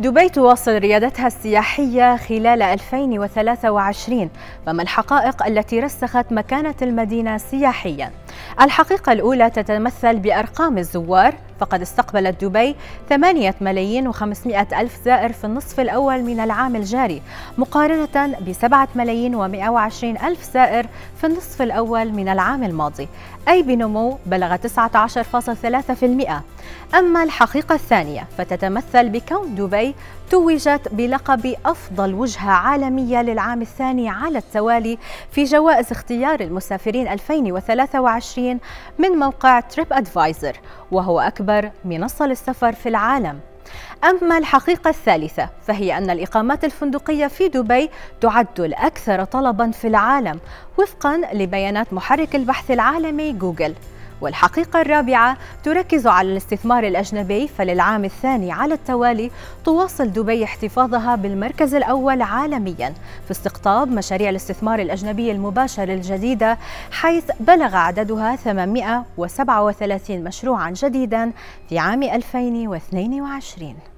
دبي تواصل ريادتها السياحية خلال 2023 فما الحقائق التي رسخت مكانة المدينة سياحيا؟ الحقيقة الأولى تتمثل بأرقام الزوار فقد استقبلت دبي 8 ملايين و500 ألف زائر في النصف الأول من العام الجاري مقارنة ب 7 ملايين و120 ألف زائر في النصف الأول من العام الماضي. أي بنمو بلغ 19.3% أما الحقيقة الثانية فتتمثل بكون دبي توجت بلقب أفضل وجهة عالمية للعام الثاني على التوالي في جوائز اختيار المسافرين 2023 من موقع تريب أدفايزر وهو أكبر منصة للسفر في العالم. أما الحقيقة الثالثة فهي أن الإقامات الفندقية في دبي تعد الأكثر طلبا في العالم وفقا لبيانات محرك البحث العالمي جوجل. والحقيقة الرابعة تركز على الاستثمار الأجنبي فللعام الثاني على التوالي تواصل دبي احتفاظها بالمركز الأول عالميا في استقطاب مشاريع الاستثمار الأجنبي المباشر الجديدة حيث بلغ عددها 837 مشروعا جديدا في عام 2022